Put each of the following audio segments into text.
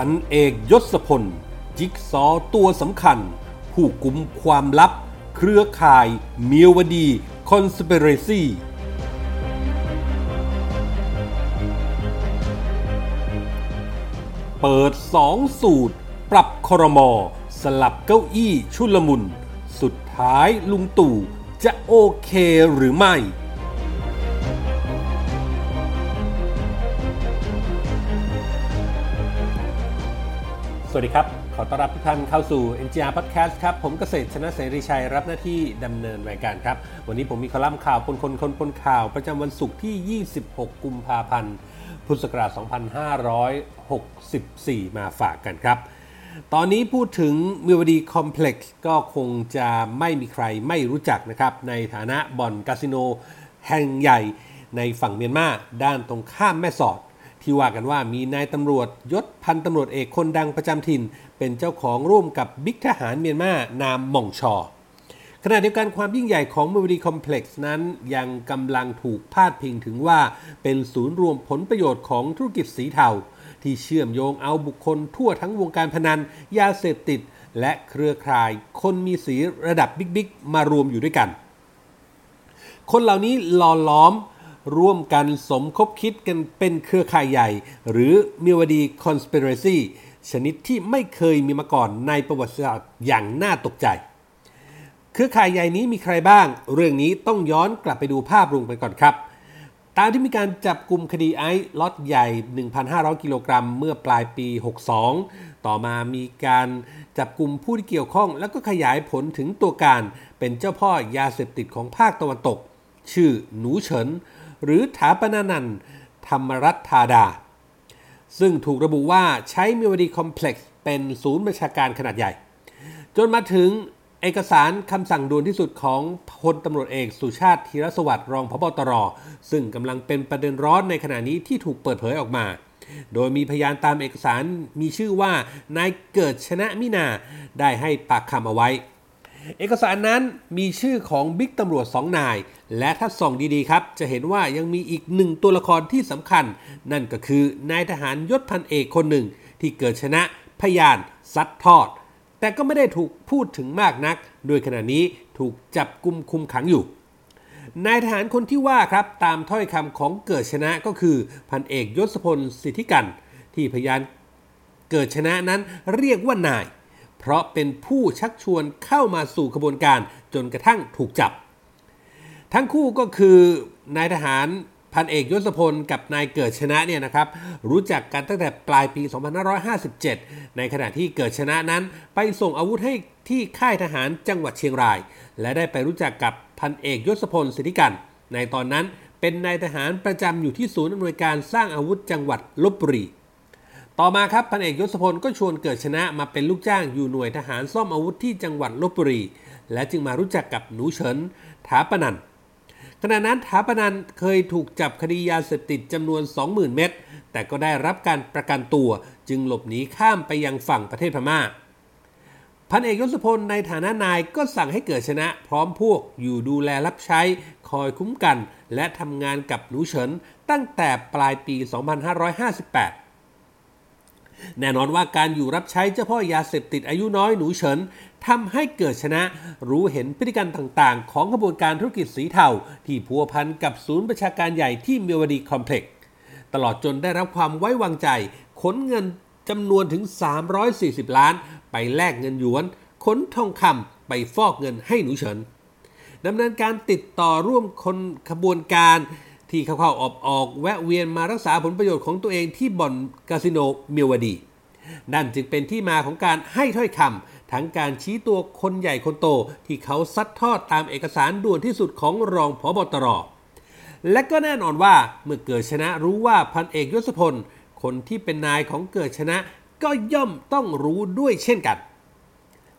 พันเอกยศพล จิ๊กซอตัวสำคัญ ผู้กุมความลับ เครือข่ายเมียวดีคอนสเปเรซีเปิดสองสูตร ปรับครมอ สลับเก้าอี้ชุลมุน สุดท้ายลุงตู่จะโอเคหรือไม่ วัสดีครับ ขอต้อนรับทุกท่านเข้าสู่ NGR Podcast ครับ ผมเกษตรชนะเสรีชัยรับหน้าที่ดำเนินรายการครับ วันนี้ผมมีคอลัมน์ข่าวคนคนคนคนข่าว ประจำวันศุกร์ที่ 26 กุมภาพันธ์ พุทธศักราช 2564 มาฝากกันครับ ตอนนี้พูดถึงมิวดีคอมเพล็กซ์ก็คงจะไม่มีใครไม่รู้จักนะครับ ในฐานะบ่อนคาสิโนแห่งใหญ่ในฝั่งเมียนมาด้านตรงข้ามแม่สอด ที่ว่ากันว่ามีนายตำรวจยศพันตำรวจเอกคนดังประจำถิ่น เป็นเจ้าของร่วมกับบิ๊กทหารเมียนมานามหม่องชอขณะเดียวกันความยิ่งใหญ่ของมูดีคอมเพล็กซ์นั้น ยังกำลังถูกพาดพิงถึงว่าเป็นศูนย์รวมผลประโยชน์ของธุรกิจสีเทาที่เชื่อมโยงเอาบุคคลทั่วทั้งวงการพนัน ยาเสพติด และเครือข่ายคนมีสีระดับบิ๊กๆมารวมอยู่ด้วยกัน คนเหล่านี้ห้อมล้อม ร่วมกันสมคบคิดกันเป็นเครือข่ายใหญ่ หรือมิวดี conspiracy ชนิดที่ไม่เคยมีมาก่อนในประวัติศาสตร์อย่างน่าตกใจ เครือข่ายใหญ่นี้มีใครบ้าง เรื่องนี้ต้องย้อนกลับไปดูภาพรวมกันก่อนครับ ตามที่มีการจับกลุ่มคดีไอซ์ล็อตใหญ่ 1,500 กิโลกรัมเมื่อปลายปี 62 ต่อมามีการจับกลุ่มผู้ที่เกี่ยวข้อง แล้วก็ขยายผลถึงตัวการเป็นเจ้าพ่อยาเสพติดของภาคตะวันตก ชื่อหนูเฉิน หรือถาปนานันทธรรมรัตธาดา ซึ่งถูกระบุว่าใช้มิวดีคอมเพล็กซ์เป็นศูนย์ประชาการขนาดใหญ่ จนมาถึงเอกสารคำสั่งด่วนที่สุดของพลตำรวจเอกสุชาติธีรสวัสดิ์รองพบตร ซึ่งกำลังเป็นประเด็นร้อนในขณะนี้ที่ถูกเปิดเผยออกมา โดยมีพยานตามเอกสารมีชื่อว่านายเกิดชนะมินาได้ให้ปากคำเอาไว้ เอกสารนั้นมีชื่อของบิ๊กตำรวจสองนาย และถ้าส่องดีๆครับ จะเห็นว่ายังมีอีกหนึ่งตัวละครที่สำคัญ นั่นก็คือนายทหารยศพันเอกคนหนึ่ง ที่เกิดชนะพยานซัดทอด แต่ก็ไม่ได้ถูกพูดถึงมากนัก โดยขณะนี้ถูกจับกุมคุมขังอยู่ นายทหารคนที่ว่าครับตามถ้อยคำของเกิดชนะก็คือพันเอกยศพลสิทธิกัน ที่พยานเกิดชนะนั้นเรียกว่านาย เพราะเป็นผู้ชักชวนเข้ามาสู่กระบวนการจนกระทั่งถูกจับ ทั้งคู่ก็คือนายทหารพันเอกยศพลกับนายเกิดชนะเนี่ยนะครับรู้จักกันตั้งแต่ปลายปี 2557 ในขณะที่เกิดชนะนั้นไปส่งอาวุธให้ที่ค่ายทหารจังหวัดเชียงราย และได้ไปรู้จักกับพันเอกยศพลสิทธิกัน ในตอนนั้นเป็นนายทหารประจำอยู่ที่ศูนย์อำนวยการสร้างอาวุธจังหวัดลบบุรี ต่อมาครับพันเอกยศพลก็ชวนเกิดชนะมาเป็นลูกจ้างอยู่หน่วยทหารซ่อมอาวุธที่จังหวัดลบบุรี และจึงมารู้จักกับหนูเฉินถาปนันขณะนั้นถาปนันเคยถูกจับคดียาเสพติดจำนวน 20,000 เม็ดแต่ก็ได้รับการประกันตัวจึงหลบหนีข้ามไปยังฝั่งประเทศพม่า พันเอกยศพลในฐานะนายก็สั่งให้เกิดชนะ พร้อมพวกอยู่ดูแลรับใช้คอยคุ้มกัน และทำงานกับหนูเฉินตั้งแต่ปลายปี 2558 แน่นอนว่าการอยู่รับใช้เจ้าพ่อยาเสพติดอายุน้อยหนูเฉินทำให้เกิดชนะรู้เห็นพฤติกรรมต่างๆ ของกระบวนการธุรกิจสีเทาที่พัวพันกับศูนย์ประชาการใหญ่ที่เมียวดีคอมเพล็กซ์ตลอดจนได้รับความไว้วางใจขนเงินจำนวนถึง 340 ล้าน ไปแลกเงินหยวนขนทองคำไปฟอกเงินให้หนูเฉินดำเนินการติดต่อร่วมคนขบวนการ ที่เข้าๆออกออกแวะเวียนมารักษาผลประโยชน์ของตัวเองที่บ่อนคาสิโนเมียวดี นั่นจึงเป็นที่มาของการให้ถ้อยคำทั้งการชี้ตัวคนใหญ่คนโตที่เขาซัดทอดตามเอกสารด่วนที่สุดของรองผบตร และก็แน่นอนว่าเมื่อเกิดชนะรู้ว่าพันเอกยศพล คนที่เป็นนายของเกิดชนะก็ย่อมต้องรู้ด้วยเช่นกัน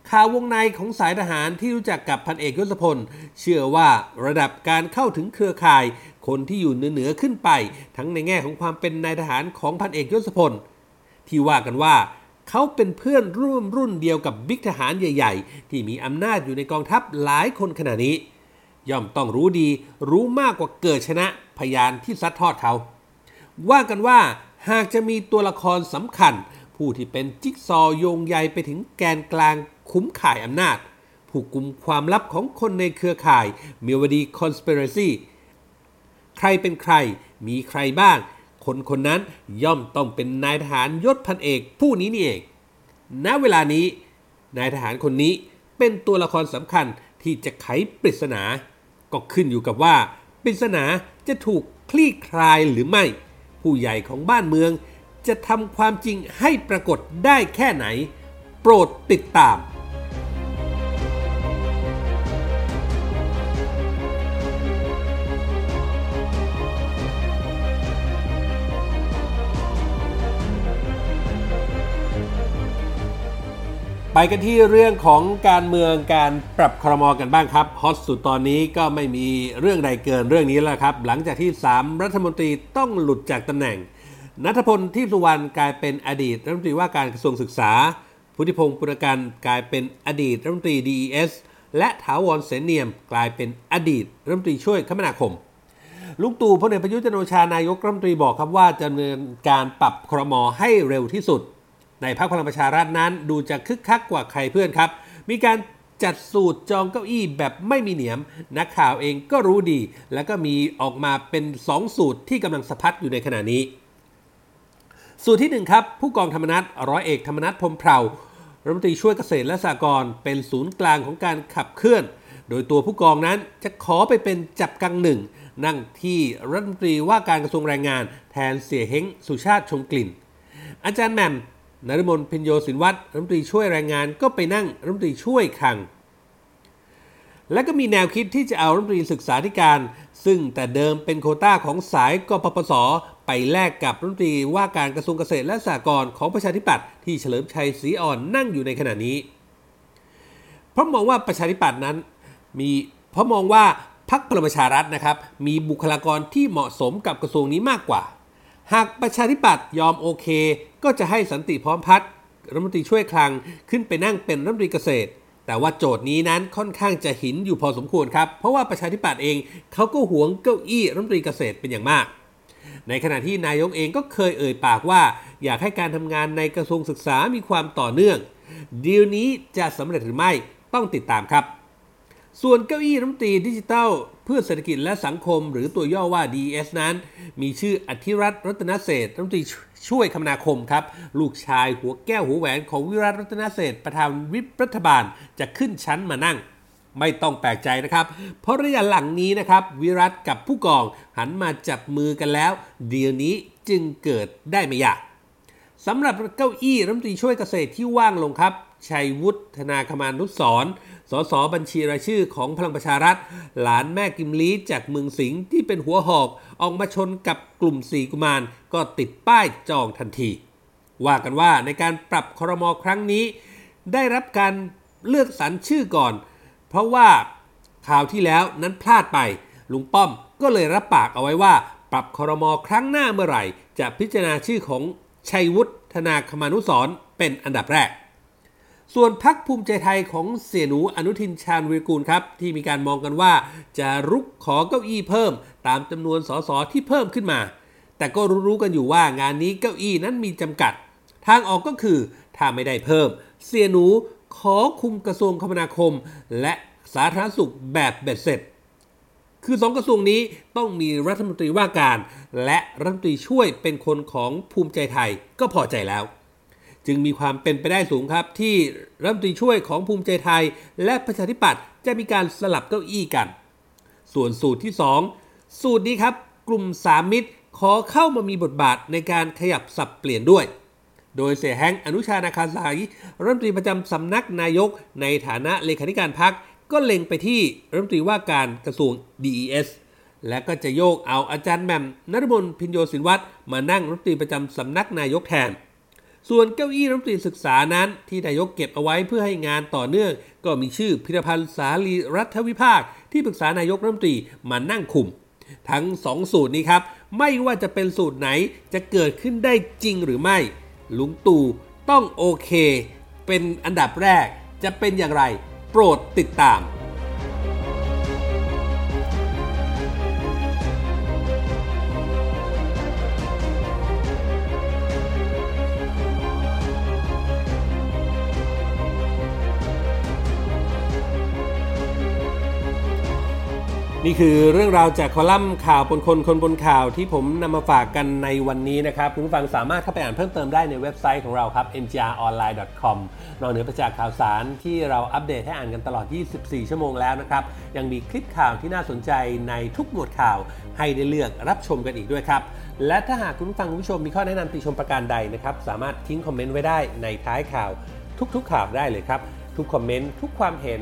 ข่าววงในของสายทหารที่รู้จักกับพันเอกยศพล เชื่อว่าระดับการเข้าถึงเครือข่าย คนที่อยู่เหนือขึ้นไป ทั้งในแง่ของความเป็นนายทหารของพันเอกยศพล ที่ว่ากันว่า เขาเป็นเพื่อนร่วมรุ่นเดียวกับบิ๊กทหารใหญ่ ๆ ที่มีอำนาจอยู่ในกองทัพหลายคนขณะนี้ ย่อมต้องรู้ดี รู้มากกว่าเกิดชนะพยานที่ซัดทอดเขา ว่ากันว่าหากจะมีตัวละครสำคัญ ผู้ที่เป็นจิ๊กซอโยงใยไปถึงแกนกลางคุ้มข่ายอำนาจ ผู้กุมความลับของคนในเครือข่ายมิวดีคอน spiracy ใครเป็นใคร มีใครบ้าง คนคนนั้นย่อมต้องเป็นนายทหารยศพันเอกผู้นี้นี่เอง ณ เวลานี้ นายทหารคนนี้เป็นตัวละครสำคัญที่จะไขปริศนา ก็ขึ้นอยู่กับว่า ปริศนาจะถูกคลี่คลายหรือไม่ ผู้ใหญ่ของบ้านเมือง จะทำความจริงให้ปรากฏได้แค่ไหน โปรดติดตาม ไปกันที่เรื่องของการเมืองการปรับครมอกันบ้างครับฮอตสุดตอนนี้ก็ไม่มีเรื่องใดเกินเรื่องนี้แล้วครับ หลังจากที่ 3 รัฐมนตรีต้องหลุดจากตำแหน่ง นัทพลที่สุวรรณกลายเป็นอดีตรัฐมนตรีว่าการกระทรวงศึกษา พุทธิพงศ์ปุรกันกลายเป็นอดีตรัฐมนตรี DES และถาวรเสนเนียมกลายเป็นอดีตรัฐมนตรีช่วยคมนาคม ลุงตู่พลเอกประยุทธ์จันโอชานายกรัฐมนตรีบอกครับว่าจะดำเนินการปรับครมให้เร็วที่สุด ในพรรคพลังประชารัฐนั้น ดูจะคึกคักกว่าใครเพื่อนครับ มีการจัดสูตรจองเก้าอี้แบบไม่มีเหนียม นักข่าวเองก็รู้ดี แล้วก็มีออกมาเป็น 2 สูตรที่กำลังสะพัดอยู่ในขณะนี้ สูตรที่ 1 ครับ ผู้กองธรรมนัฐร้อยเอกธรรมนัฐพรมเผ่ารัฐมนตรีช่วยเกษตรและสหกรณ์เป็นศูนย์กลางของการขับเคลื่อน โดยตัวผู้กองนั้นจะขอไปเป็นจับกังหนึ่ง นั่งที่รัฐมนตรีว่าการกระทรวงแรงงาน แทนเสียเฮงสุชาติชมกลิ่น อาจารย์แหม่มนรมนพิญโยสินวัตรรัฐมนตรีช่วยแรงงานก็ไปนั่งรัฐมนตรีช่วยคลัง และก็มีแนวคิดที่จะเอารัฐมนตรีศึกษาธิการ ซึ่งแต่เดิมเป็นโคต้าของสายกปปส ไปแลกกับรัฐมนตรีว่าการกระทรวงเกษตรและสหกรณ์ของประชาธิปัตย์ที่เฉลิมชัยศรีอ่อนนั่งอยู่ในขณะนี้ เพราะมองว่าประชาธิปัตย์นั้น มีเพราะมองว่าพรรคพลังประชารัฐนะครับ มีบุคลากรที่เหมาะสมกับกระทรวงนี้มากกว่า หากประชาธิปัตย์ยอมโอเค ก็จะให้สันติพร้อมพัฒน์รัฐมนตรีช่วยคลังขึ้นไปนั่งเป็นรัฐมนตรีเกษตร แต่ว่าโจทย์นี้นั้นค่อนข้างจะหินอยู่พอสมควรครับ เพราะว่าประชาธิปัตย์เองเขาก็หวงเก้าอี้รัฐมนตรีเกษตรเป็นอย่างมาก ในขณะที่นายกเองก็เคยเอ่ยปากว่า อยากให้การทำงานในกระทรวงศึกษามีความต่อเนื่องดีลนี้จะสำเร็จหรือไม่ต้องติดตามครับ ส่วนเก้าอี้รัฐมนตรีดิจิทัล เพื่อเศรษฐกิจและสังคม หรือตัวย่อว่า DES นั้น มีชื่ออธิรัตน์รัตนเศษรัฐมนตรีช่วยคมนาคมครับ ลูกชายหัวแก้วหัวแหวนของวิรัตรัตนเศษประธานวิปรัฐบาลจะขึ้นชั้นมานั่ง ไม่ต้องแปลกใจนะครับ เพราะระยะหลังนี้นะครับ วิรัตกับผู้กองหันมาจับมือกันแล้ว เดี๋ยวนี้จึงเกิดได้ไม่ยากสำหรับเก้าอี้รัฐมนตรีช่วยเกษตรที่ว่างลงครับชัยวุฒนาคมานุสร สสบัญชีรายชื่อของพลังประชารัฐ หลานแม่กิมลีจากเมืองสิงห์ที่เป็นหัวหอกออกมาชนกับกลุ่มสีกุมารก็ติดป้ายจองทันที ว่ากันว่าในการปรับครมครั้งนี้ ได้รับการเลือกสรรชื่อก่อน เพราะว่าข่าวที่แล้วนั้นพลาดไป ลุงป้อมก็เลยรับปากเอาไว้ว่า ปรับครมครั้งหน้าเมื่อไหร่ จะพิจารณาชื่อของชัยวุฒนาคมานุสร์เป็นอันดับแรก ส่วนพักภูมิใจไทยของเสียหนูอนุทินชาญวีรกูลครับ ที่มีการมองกันว่า จะรุกขอเก้าอี้เพิ่ม ตามจำนวนสสที่เพิ่มขึ้นมา แต่ก็รู้ๆกันอยู่ว่างานนี้เก้าอี้นั้นมีจำกัด ทางออกก็คือถ้าไม่ได้เพิ่ม เสียหนูขอคุมกระทรวงคมนาคม และสาธารณสุขแบบเบ็ดเสร็จ คือสองกระทรวงนี้ต้องมีรัฐมนตรีว่าการ และรัฐมนตรีช่วยเป็นคนของภูมิใจไทยก็พอใจแล้ว จึงมีความเป็นไปได้สูงครับ ที่รัฐมนตรีช่วยของภูมิใจไทย และประชาธิปัตย์จะมีการสลับเก้าอี้กัน ส่วนสูตรที่ 2 สูตรนี้ครับ กลุ่มสามมิตรขอเข้ามามีบทบาทในการขยับสับเปลี่ยนด้วย โดยเสียแฮงอนุชานาคาสายรัฐมนตรีประจำสำนักนายกในฐานะเลขาธิการพรรคก็เล็งไปที่รัฐมนตรีว่าการกระทรวง DES และก็จะโยกเอาอาจารย์แหม่มนรมนพินโยสินวัตรมานั่งรัฐมนตรีประจำสำนักนายกแทน ส่วนเก้าอี้รัฐมนตรีศึกษานั้นที่นายกเก็บเอาไว้เพื่อให้งานต่อเนื่อง ก็มีชื่อพิรพันธ์สาลีรัฐวิภาค ที่ปรึกษานายกรัฐมนตรีมานั่งคุม ทั้ง 2 สูตรนี้ครับ ไม่ว่าจะเป็นสูตรไหนจะเกิดขึ้นได้จริงหรือไม่ ลุงตู่ต้องโอเค เป็นอันดับแรกจะเป็นอย่างไร โปรดติดตาม นี่คือเรื่องราวจากคอลัมน์ข่าวบนคนคนบนข่าวที่ผมนำมาฝากกันในวันนี้นะครับคุณผู้ฟังสามารถเข้าไปอ่านเพิ่มเติมได้ในเว็บไซต์ของเราครับ mgronline.com นอกเหนือไปจากข่าวสารที่เราอัปเดตให้อ่านกันตลอด 24 ชั่วโมงแล้วนะครับ ยังมีคลิปข่าวที่น่าสนใจในทุกหมวดข่าว ให้ได้เลือกรับชมกันอีกด้วยครับ และถ้าหากคุณผู้ฟังคุณผู้ชมมีข้อแนะนำติชมประการใดนะครับสามารถทิ้งคอมเมนต์ไว้ได้ในท้ายข่าว ทุกๆข่าวได้เลยครับทุกคอมเมนต์ทุกความเห็น